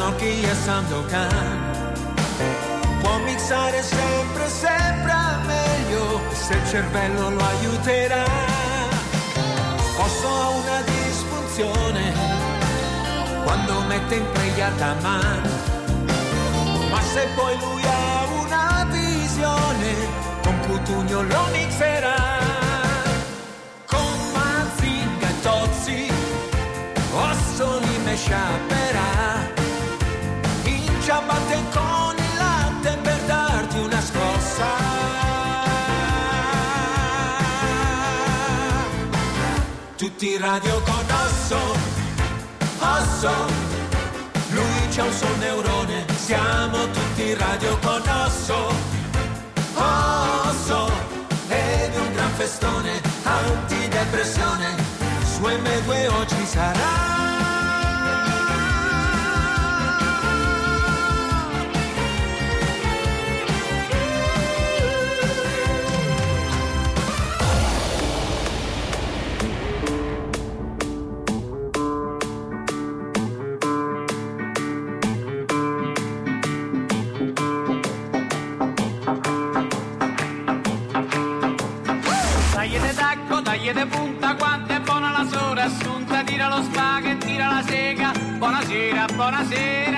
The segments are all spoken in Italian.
Snorky e Sandokan. Può mixare sempre, sempre meglio se il cervello lo aiuterà. Posso ho una disfunzione quando mette in preghiata mano, ma se poi lui ha una visione, con Cutugno lo mixerà. Con Mazinga e Tozzi, Ossoli me sciaperà ciabatte con il latte per darti una scossa. Tutti radio con osso, osso, lui c'è un sol neurone, siamo tutti radio con osso, osso, ed un gran festone, antidepressione, su M2 oggi sarà. corazón así.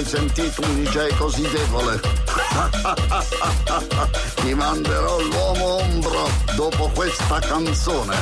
mai sentito un DJ così debole. Ti manderò l'uomo ombro dopo questa canzone.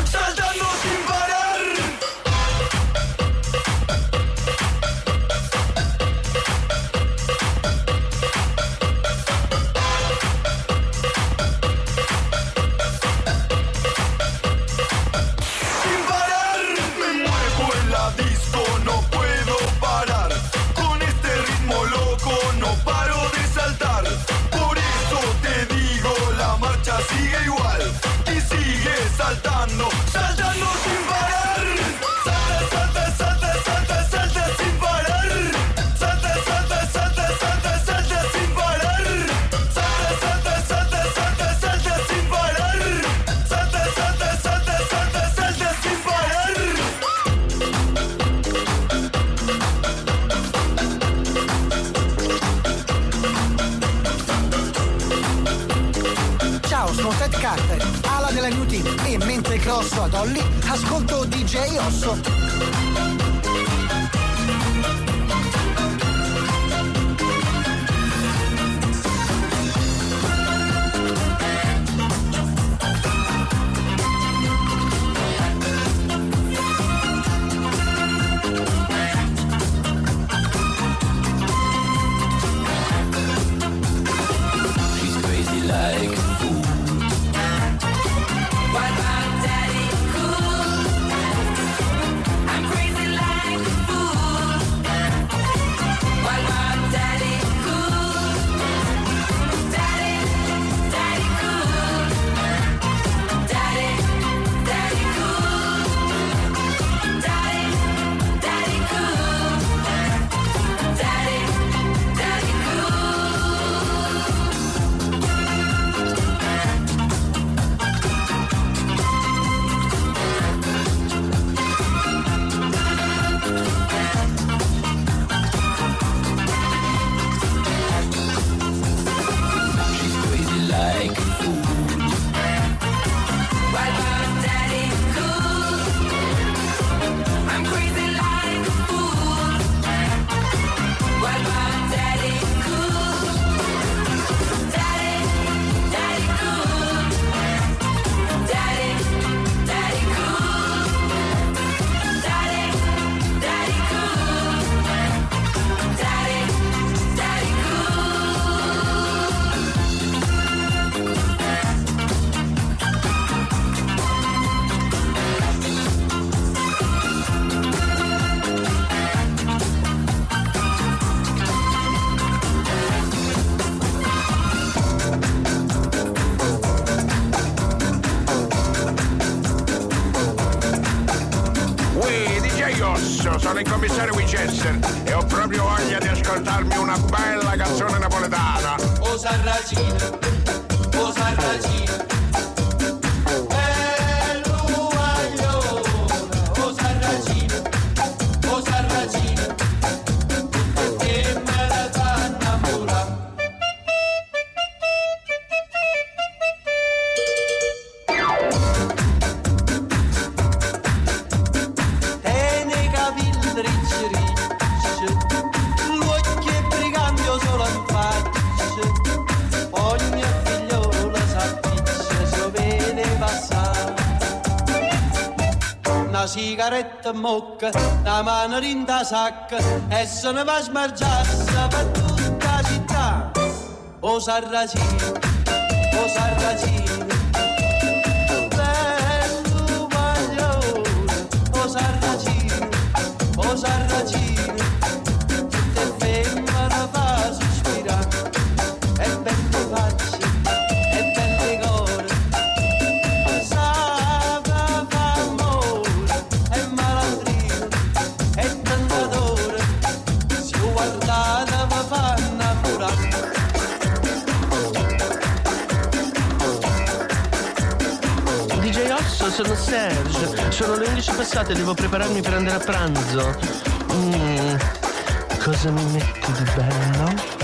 fredda in bocca, la mano rinda sacca e se ne va smargiarsi per tutta la città. O oh, sarracini, o oh, sarracini, bello maglione, o oh, sarracini, o sarracini. Serge, sono le 11 passate, devo prepararmi per andare a pranzo. Mm, cosa mi metti di bello?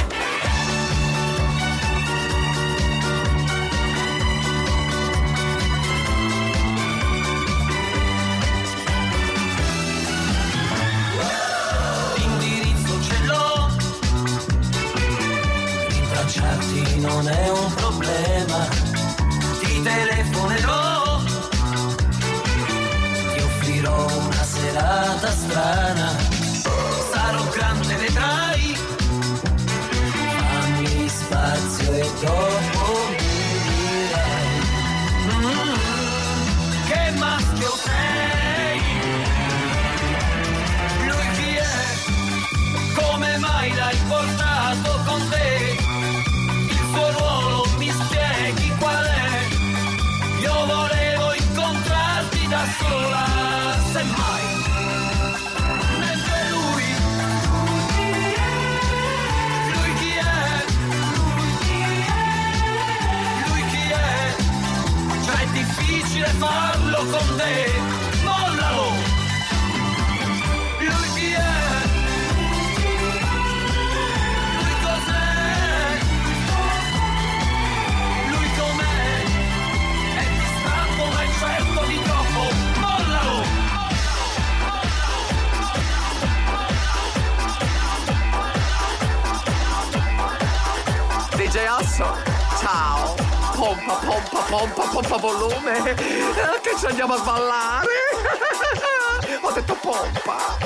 farlo con te, mollalo! Lui cos'è? Lui com'è? È distratto ma è di troppo, mollalo! DJ Osso, ciao! pompa, pompa, pompa, pompa volume. Eh, che ci andiamo a ballare? Ho detto pompa.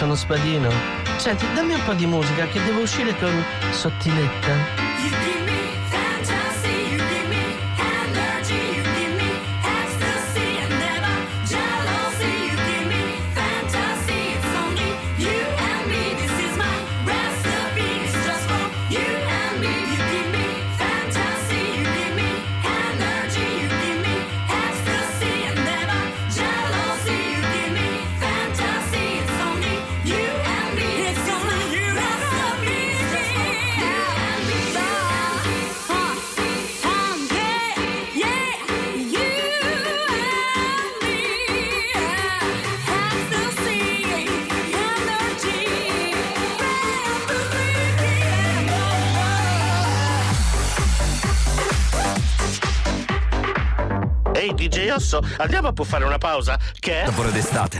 sono spadino. Senti, dammi un po' di musica che devo uscire con Sottiletta. adesso andiamo a fare una pausa che è... Lavoro d'estate.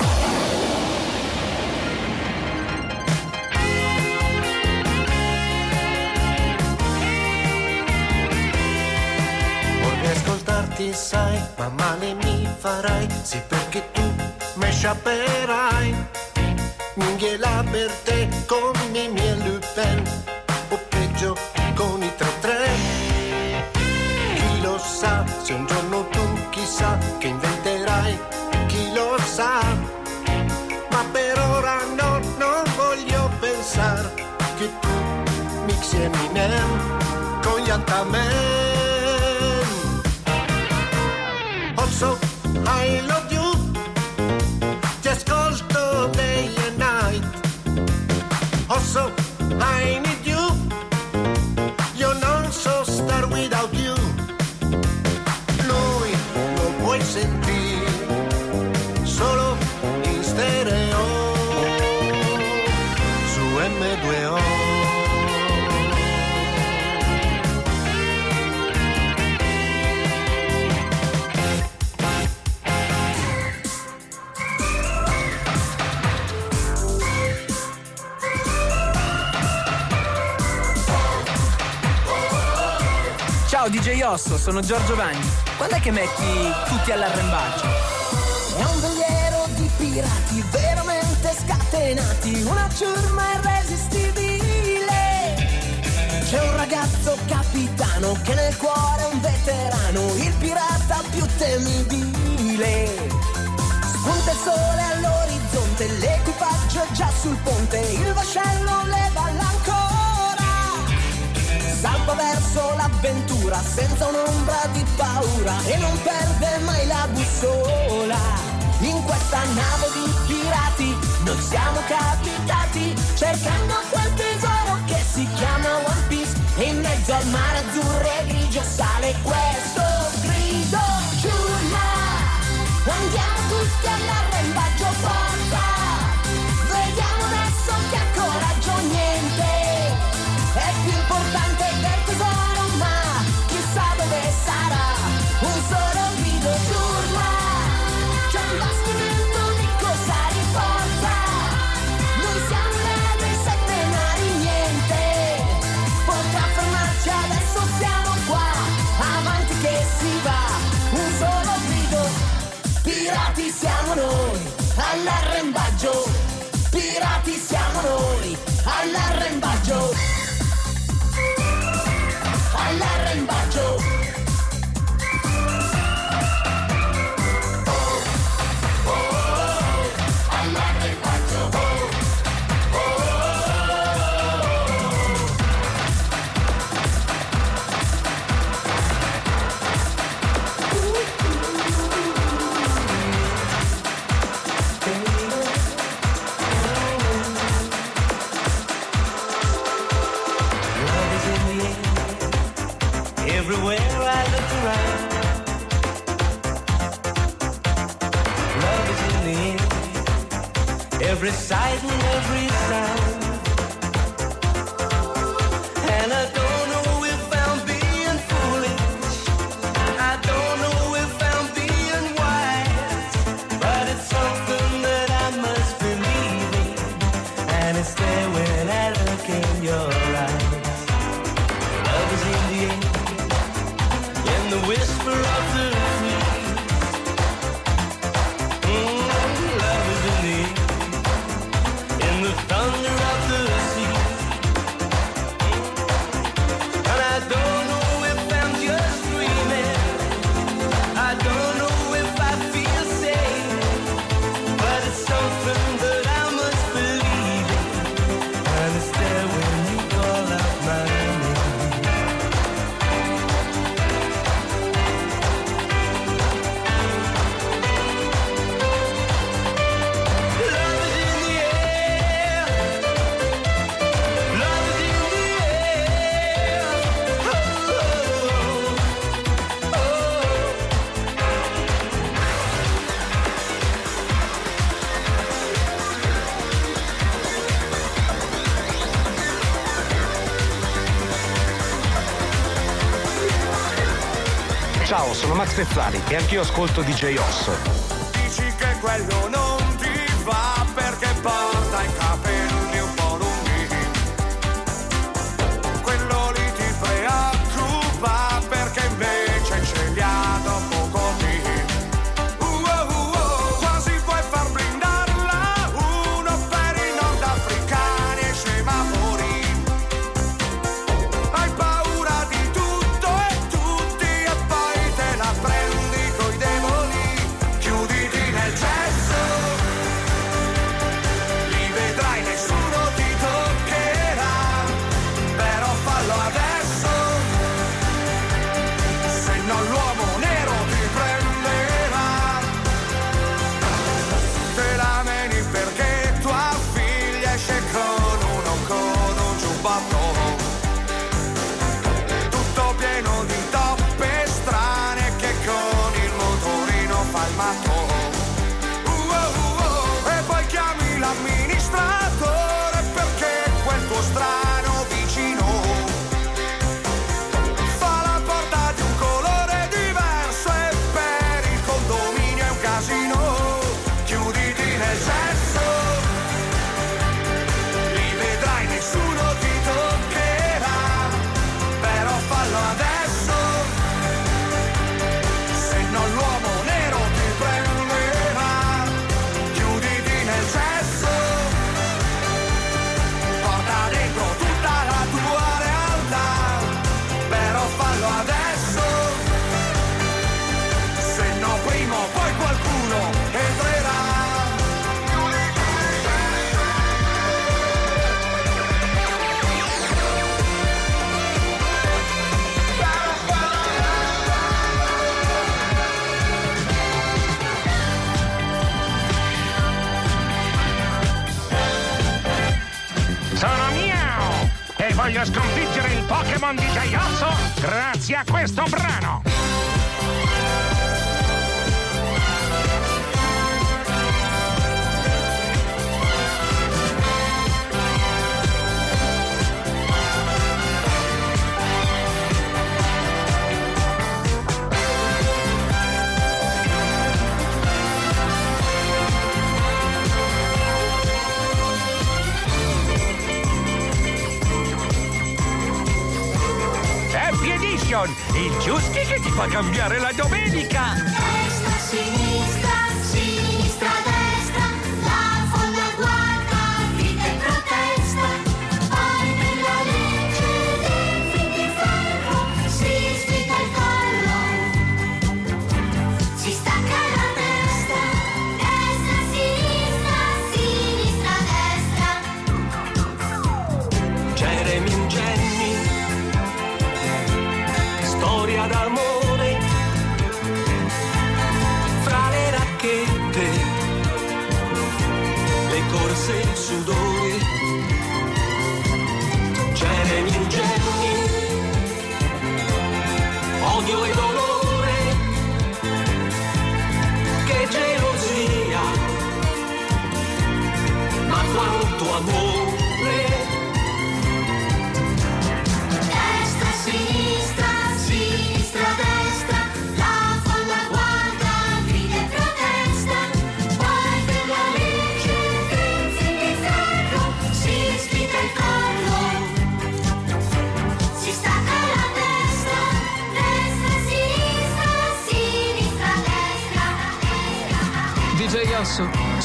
ascoltarti sai, ma male mi farai, sì perché tu me sciaperai. Minghiela per te con i miei Lupin, o peggio con i tre tre. Chi lo sa se un giorno chissà che inventerai chi lo sa ma per ora no non voglio pensare che tu mixi Eminem con gli Antamen Also, I love you. Ti ascolto day and night. Also, Ciao DJ Osso, sono Giorgio Vanni. Quando è che metti tutti all'arrembaggio? È un veliero di pirati veramente scatenati, una ciurma irresistibile. C'è un ragazzo capitano che nel cuore è un veterano, il pirata più temibile. Spunta il sole all'orizzonte, l'equipaggio è già sul ponte, il vascello leva l'ancora. Salpa verso l'avventura senza un'ombra di paura e non perde mai la bussola. In questa nave di pirati noi siamo capitati cercando quel tesoro che si chiama One Piece e in mezzo al mare azzurro e grigio sale questo grido. Giulia, andiamo tutti all'arrembaggio forza. Ciao, sono Max Pezzali e anch'io ascolto DJ Osso.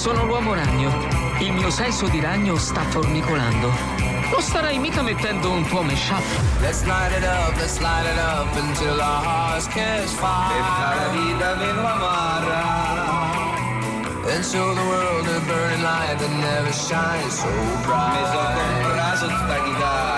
Sono l'uomo ragno. Il mio senso di ragno sta formicolando. Non starai mica mettendo un tuo mashup. Let's light it up, let's light it up until our hearts catch fire. la vita viva amarra. And show the world a burning light that never shines so bright. Mi sono comprato sta chitarra.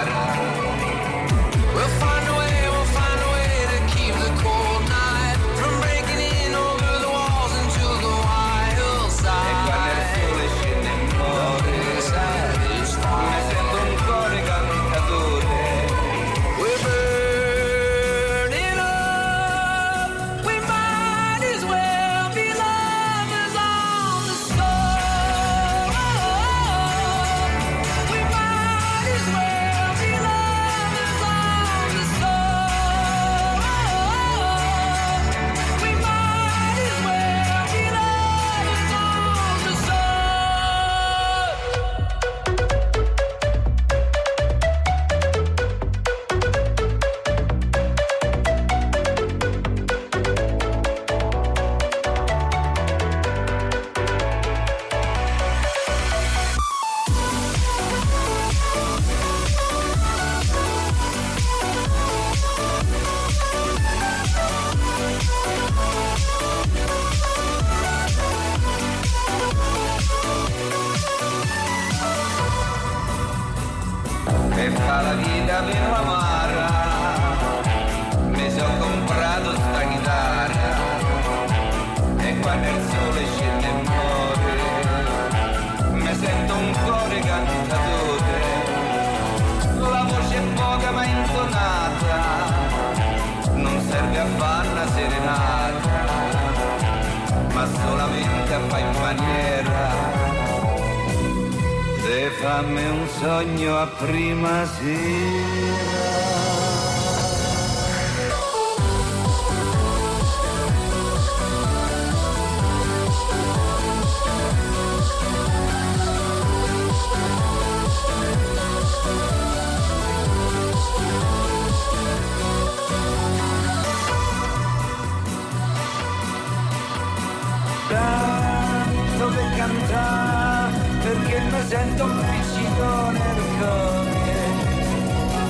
sento un piccino nel cuore,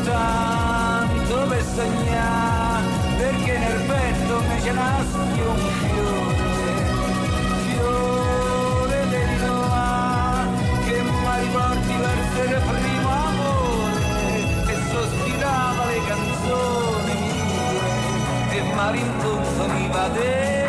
tanto per sognare, perché nel petto mi c'è nasce un fiore, fiore del Noah, che mi riporti verso il primo amore, che sospirava le canzoni mie, e malincontro mi va dentro.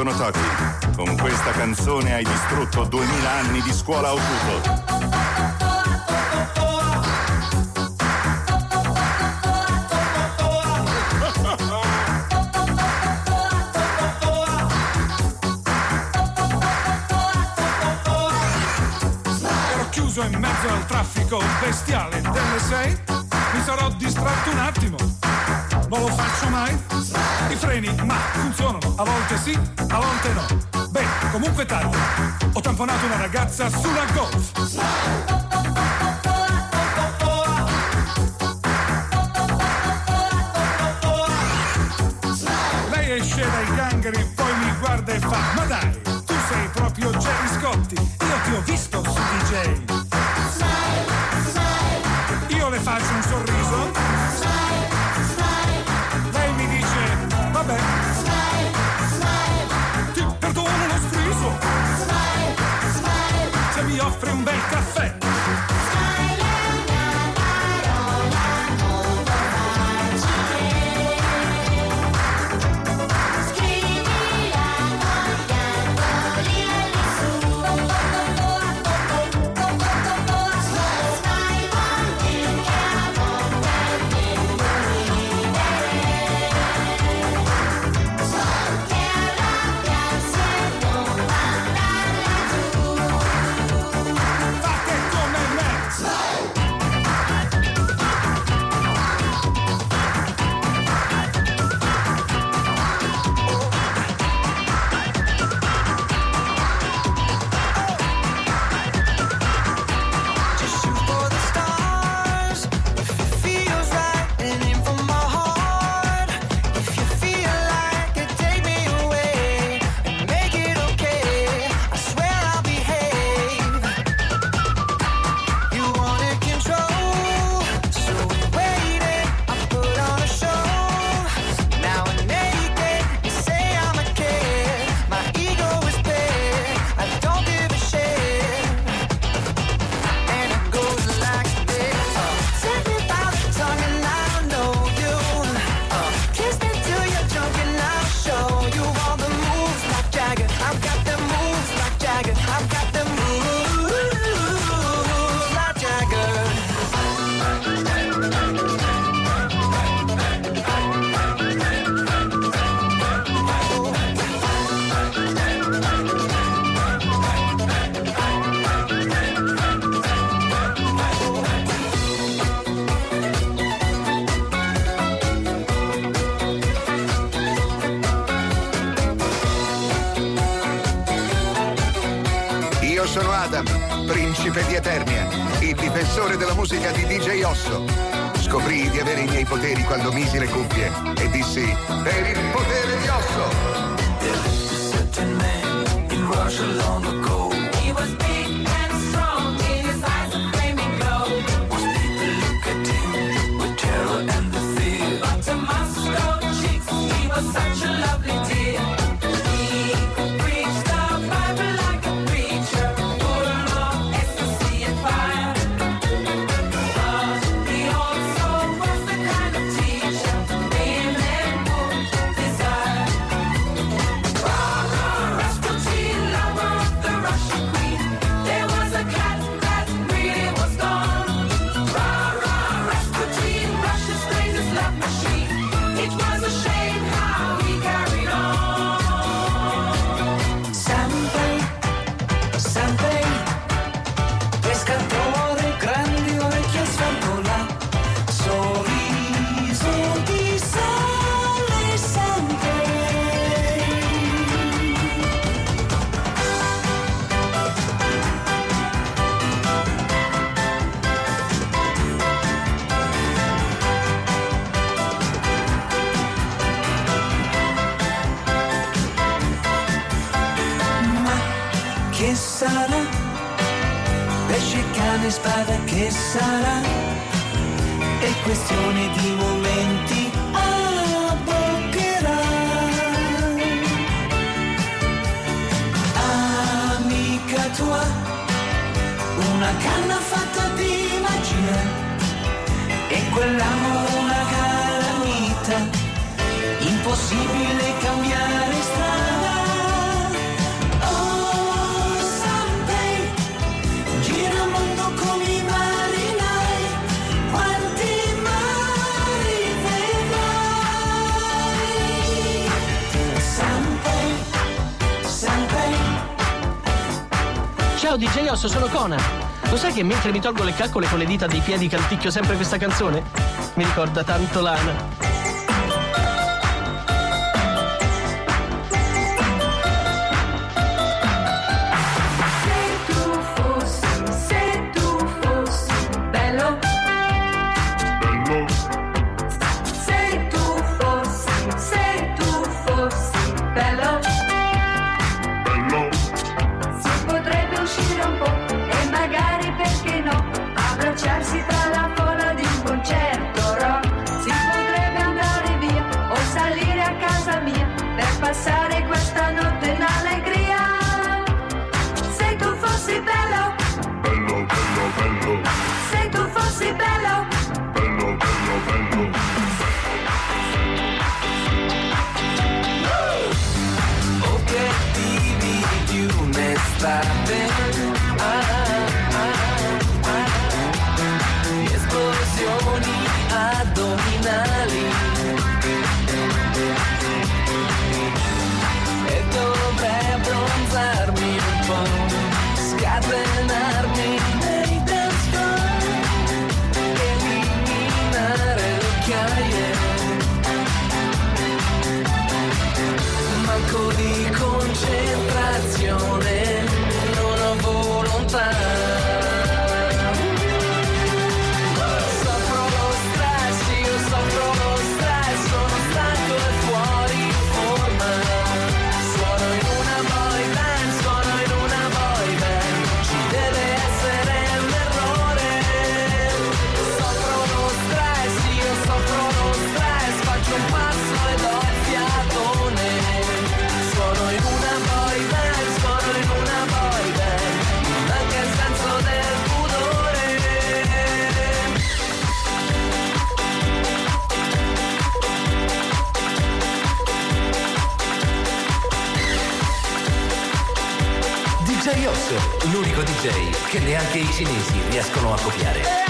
sono Totti. Con questa canzone hai distrutto 2000 anni di scuola Aututo. panico bestiale delle sei, mi sarò distratto un attimo, non lo faccio mai, i freni ma funzionano, a volte sì, a volte no. Beh, comunque tardi, ho tamponato una ragazza sulla golf. esce dai gangheri, poi mi guarda e fa: Ma dai, tu sei proprio Jerry Scotti, io ti ho visto su DJ. paso un sorriso. che sarà, è questione di momenti abboccherà. Amica tua, una canna fatta di magia e quell'amore una calamita impossibile Ciao DJ Osso, sono Conan. Lo sai che mentre mi tolgo le caccole con le dita dei piedi canticchio sempre questa canzone? Mi ricorda tanto Lana. Rios, l'unico DJ che neanche i cinesi riescono a copiare.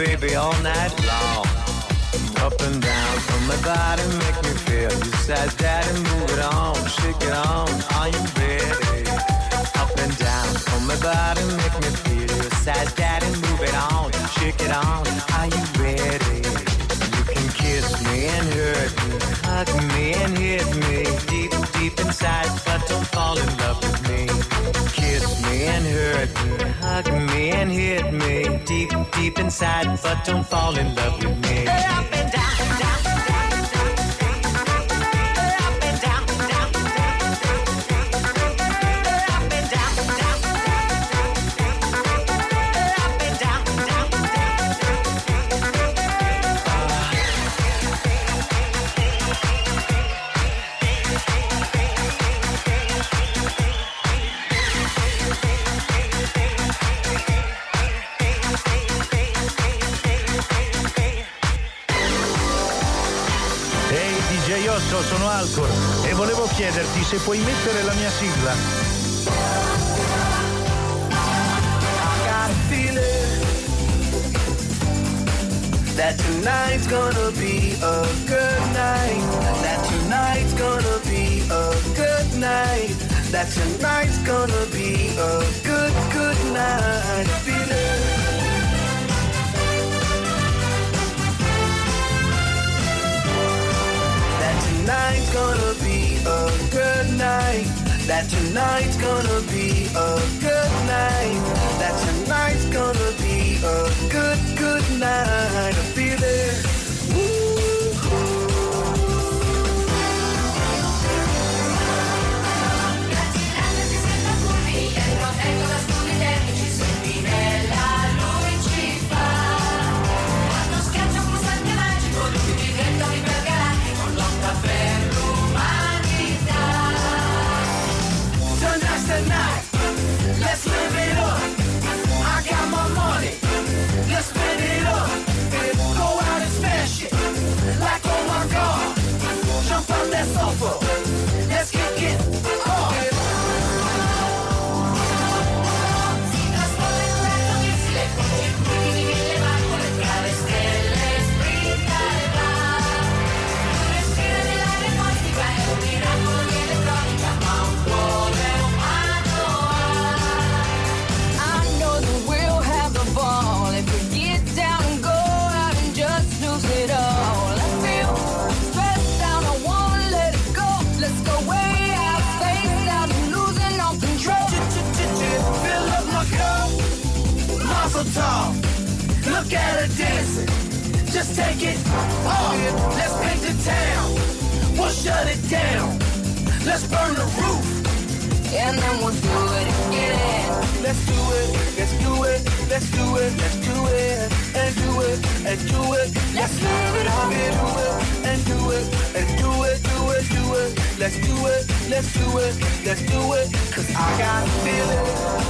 baby but don't fall in love with Giaiotto, sono Alcor e volevo chiederti se puoi mettere la mia sigla. That tonight's gonna be a good night. That tonight's gonna be a good night. That tonight's gonna be a good, good night. tonight's gonna be a good night. That tonight's gonna be a good night. That tonight's gonna be a good, good night. I'll be there. Take it off. Let's paint the town. We'll shut it down. Let's burn the roof. And then we'll do it again. Let's do it, let's do it, let's do it, let's do it, and do it, and do it. Let's live it up and do it, and do it, and do it, do it, do it. Let's do it, let's do it, let's do it. Cause I got a feeling.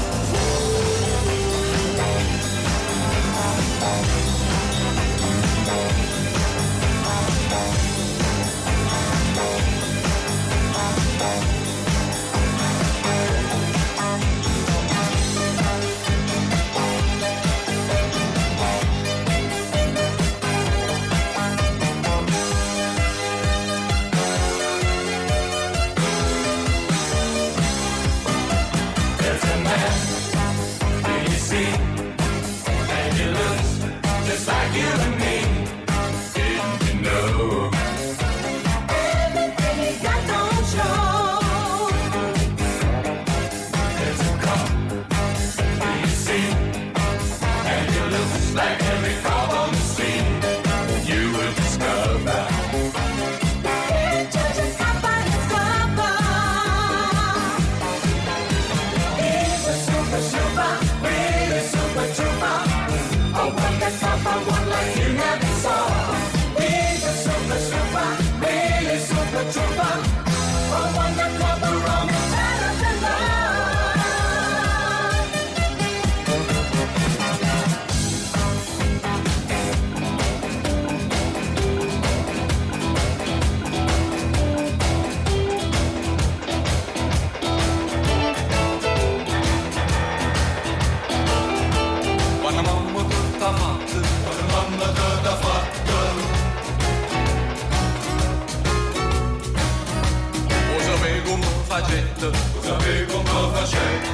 gente, vous savez comment ça gente.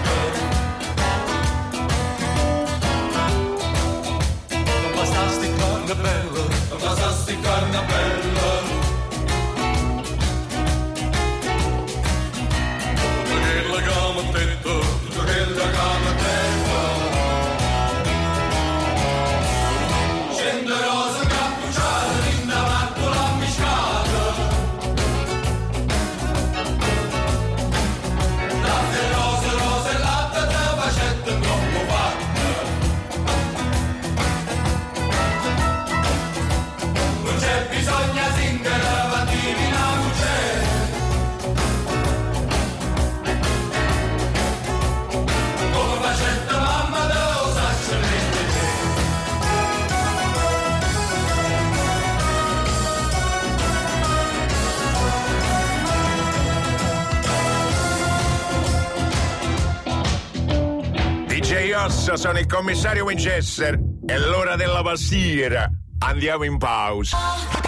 Fantastica una bella, fantastica una bella. Perché la gama tetta, perché DJ Osso, sono il commissario Winchester. È l'ora della pastiera. Andiamo in pausa.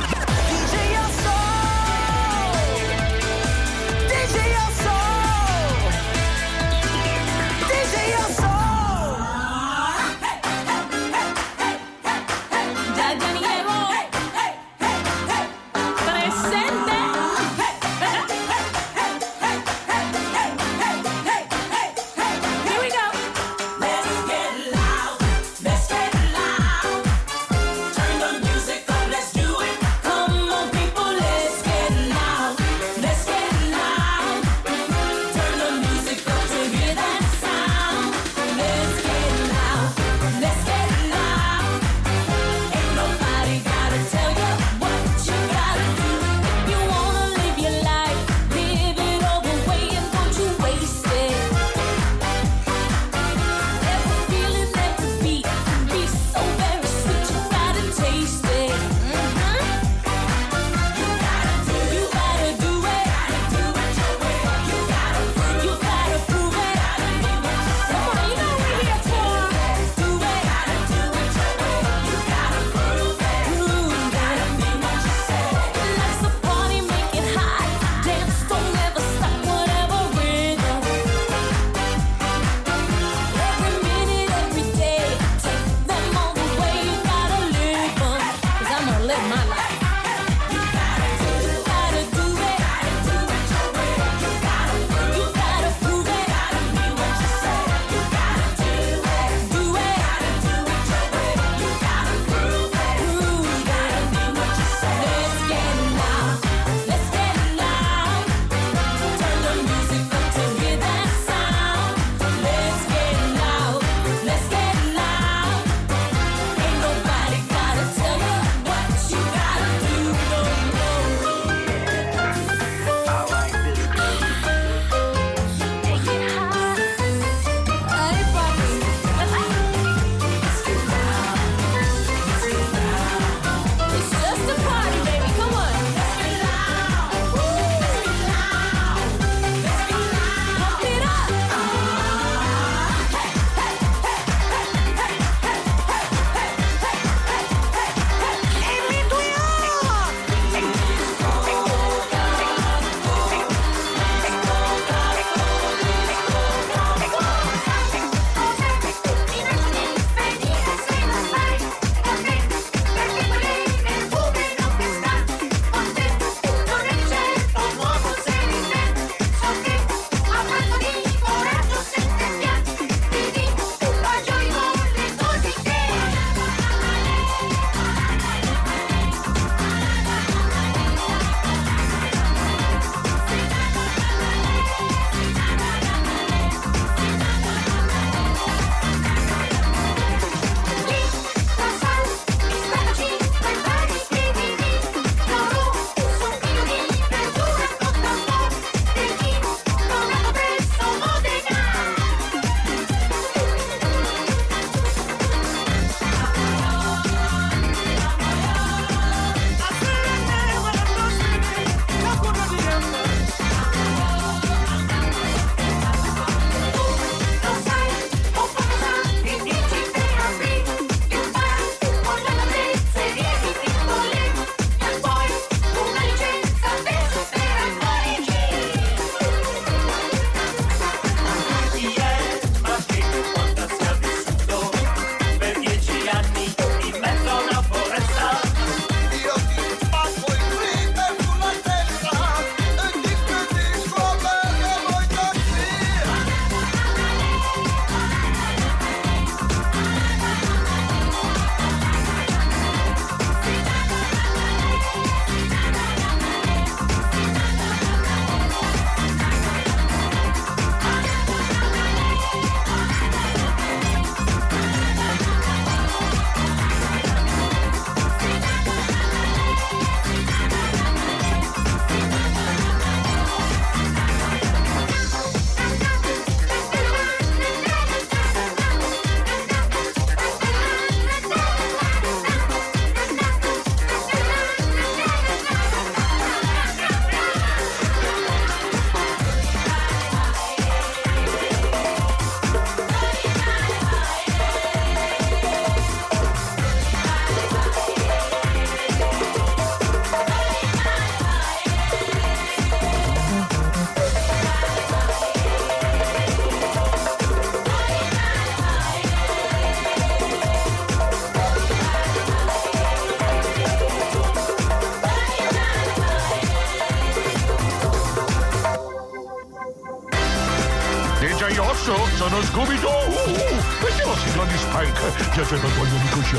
J'ai fait ma poignée de cochon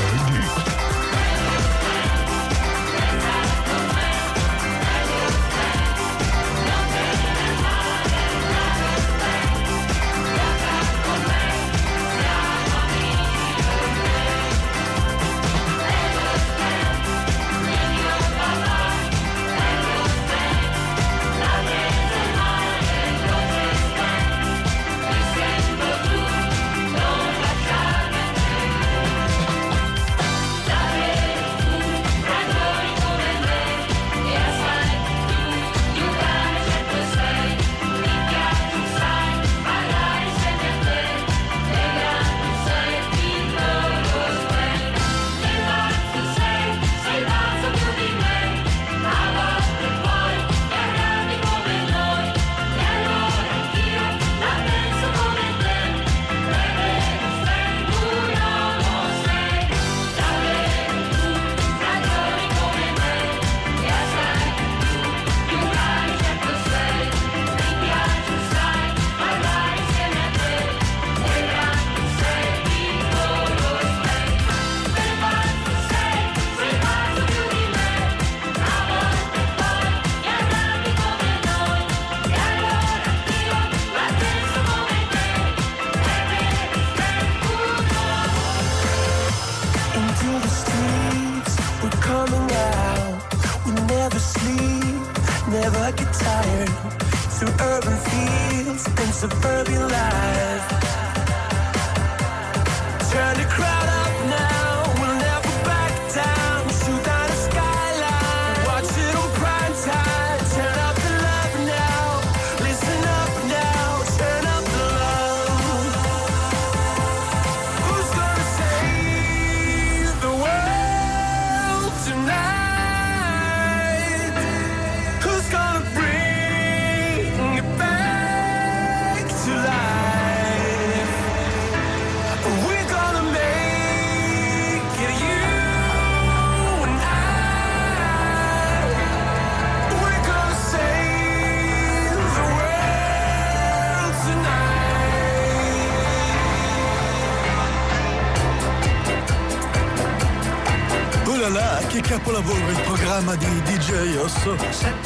success.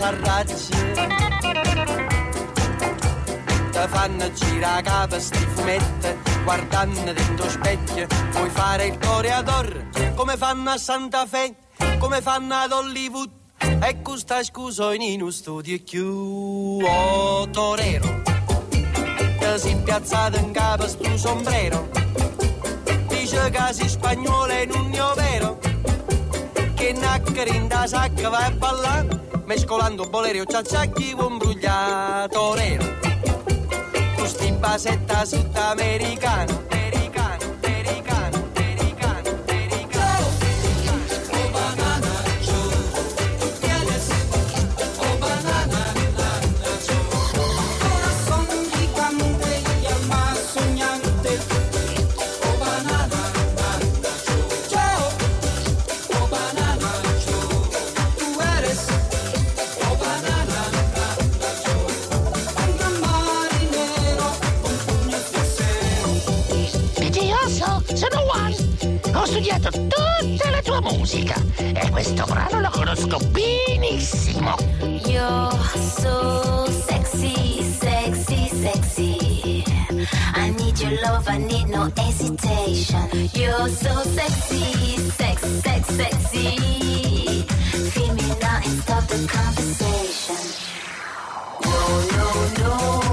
Serracci te fanno girare a capo sti fumetti Guardando dentro specchio vuoi fare il coreador Come fanno a Santa Fe Come fanno ad Hollywood. Ecco, e questa scusa in uno studio chiù Oh torero. Te si piazzato in capo sto sombrero. Dice che sei spagnolo e non è vero. Che naccare in da sacca vai a ballare mescolando bolerio ciacciacchi con brugliato nero. Tu sti basetta sudamericano love, I need no hesitation. You're so sexy, sex, sex, sexy. Feel me now and stop the conversation. No, no, no.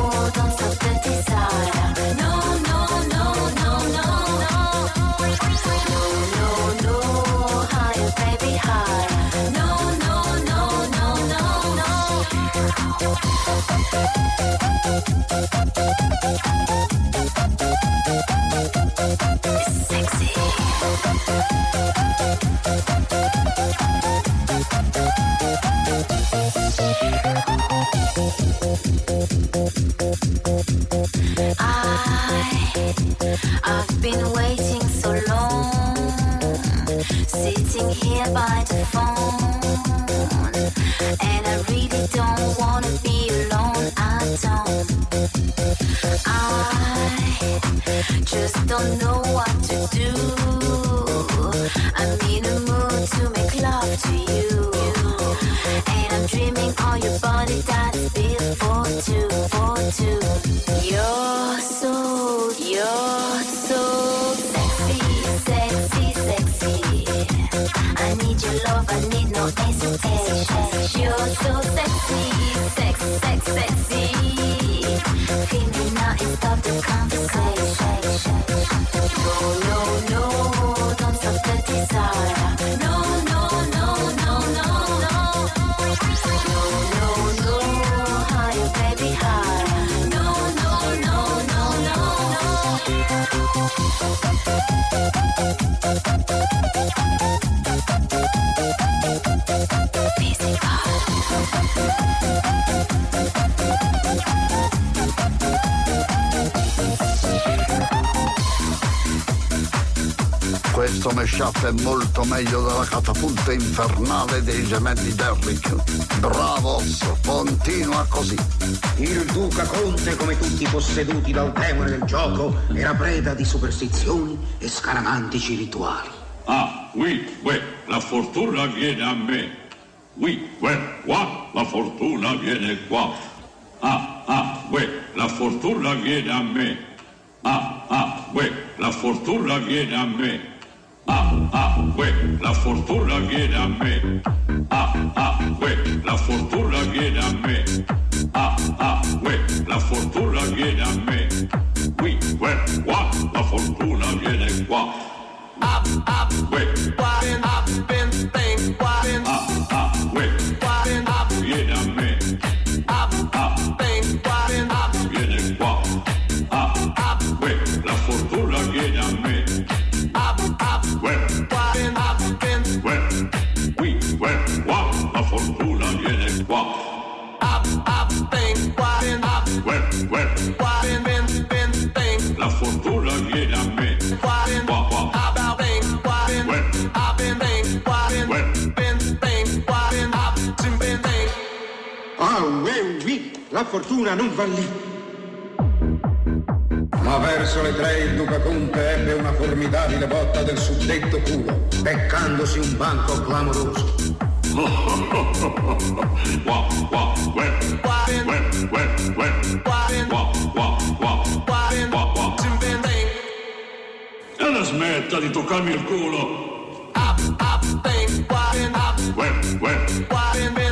I've been waiting so long, sitting here by the phone, and I really don't wanna be alone. I don't. I just don't know what to do. I'm in a mood to make love to you. Dreaming on your body that's built for two, for two. You're so, you're so sexy, sexy, sexy. I need your love, I need no hesitation. You're so sexy, sex, sex, sexy. Feel me now and stop the conversation. No, no, no, don't stop the desire. No, no, Questo mashup è molto meglio della catapulta infernale dei gemelli Derrick. Bravo Osso, continua così. Il Duca Conte, come tutti i posseduti dal demone del gioco, era preda di superstizioni e scaramantici rituali. Ah, oui, ouais, la fortuna viene a me. Oui, ouais, qua, la fortuna viene qua. Ah, ah, ouais, la fortuna viene a me. Ah, ah, ouais, la fortuna viene a me. Ah, ah, ouais, la fortuna viene a me. Ah, ah, ouais, la fortuna viene a me. Ah, ah, ouais, la fortuna viene a me. Oui, ouais, qua, la fortuna viene qua. Ah, ah, ouais, qua, ah, ben, ben, qua, la fortuna non va lì. Ma verso le tre il Duca Conte ebbe una formidabile botta del suddetto culo, beccandosi un banco clamoroso. Qua, qua, ouais, ouais, ouais, ouais, ouais, qua, qua, qua, qua, qua, qua, zim, ben, ben. E la smetta di toccarmi il culo. Up, up, bang, qua, up, ouais, ouais, qua, ben, ben,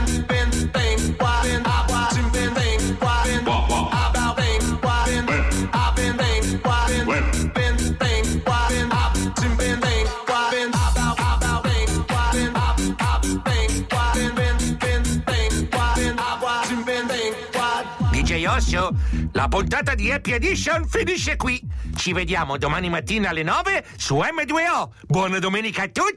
la puntata di Happy Edition finisce qui. Ci vediamo domani mattina alle 9 su M2O. Buona domenica a tutti!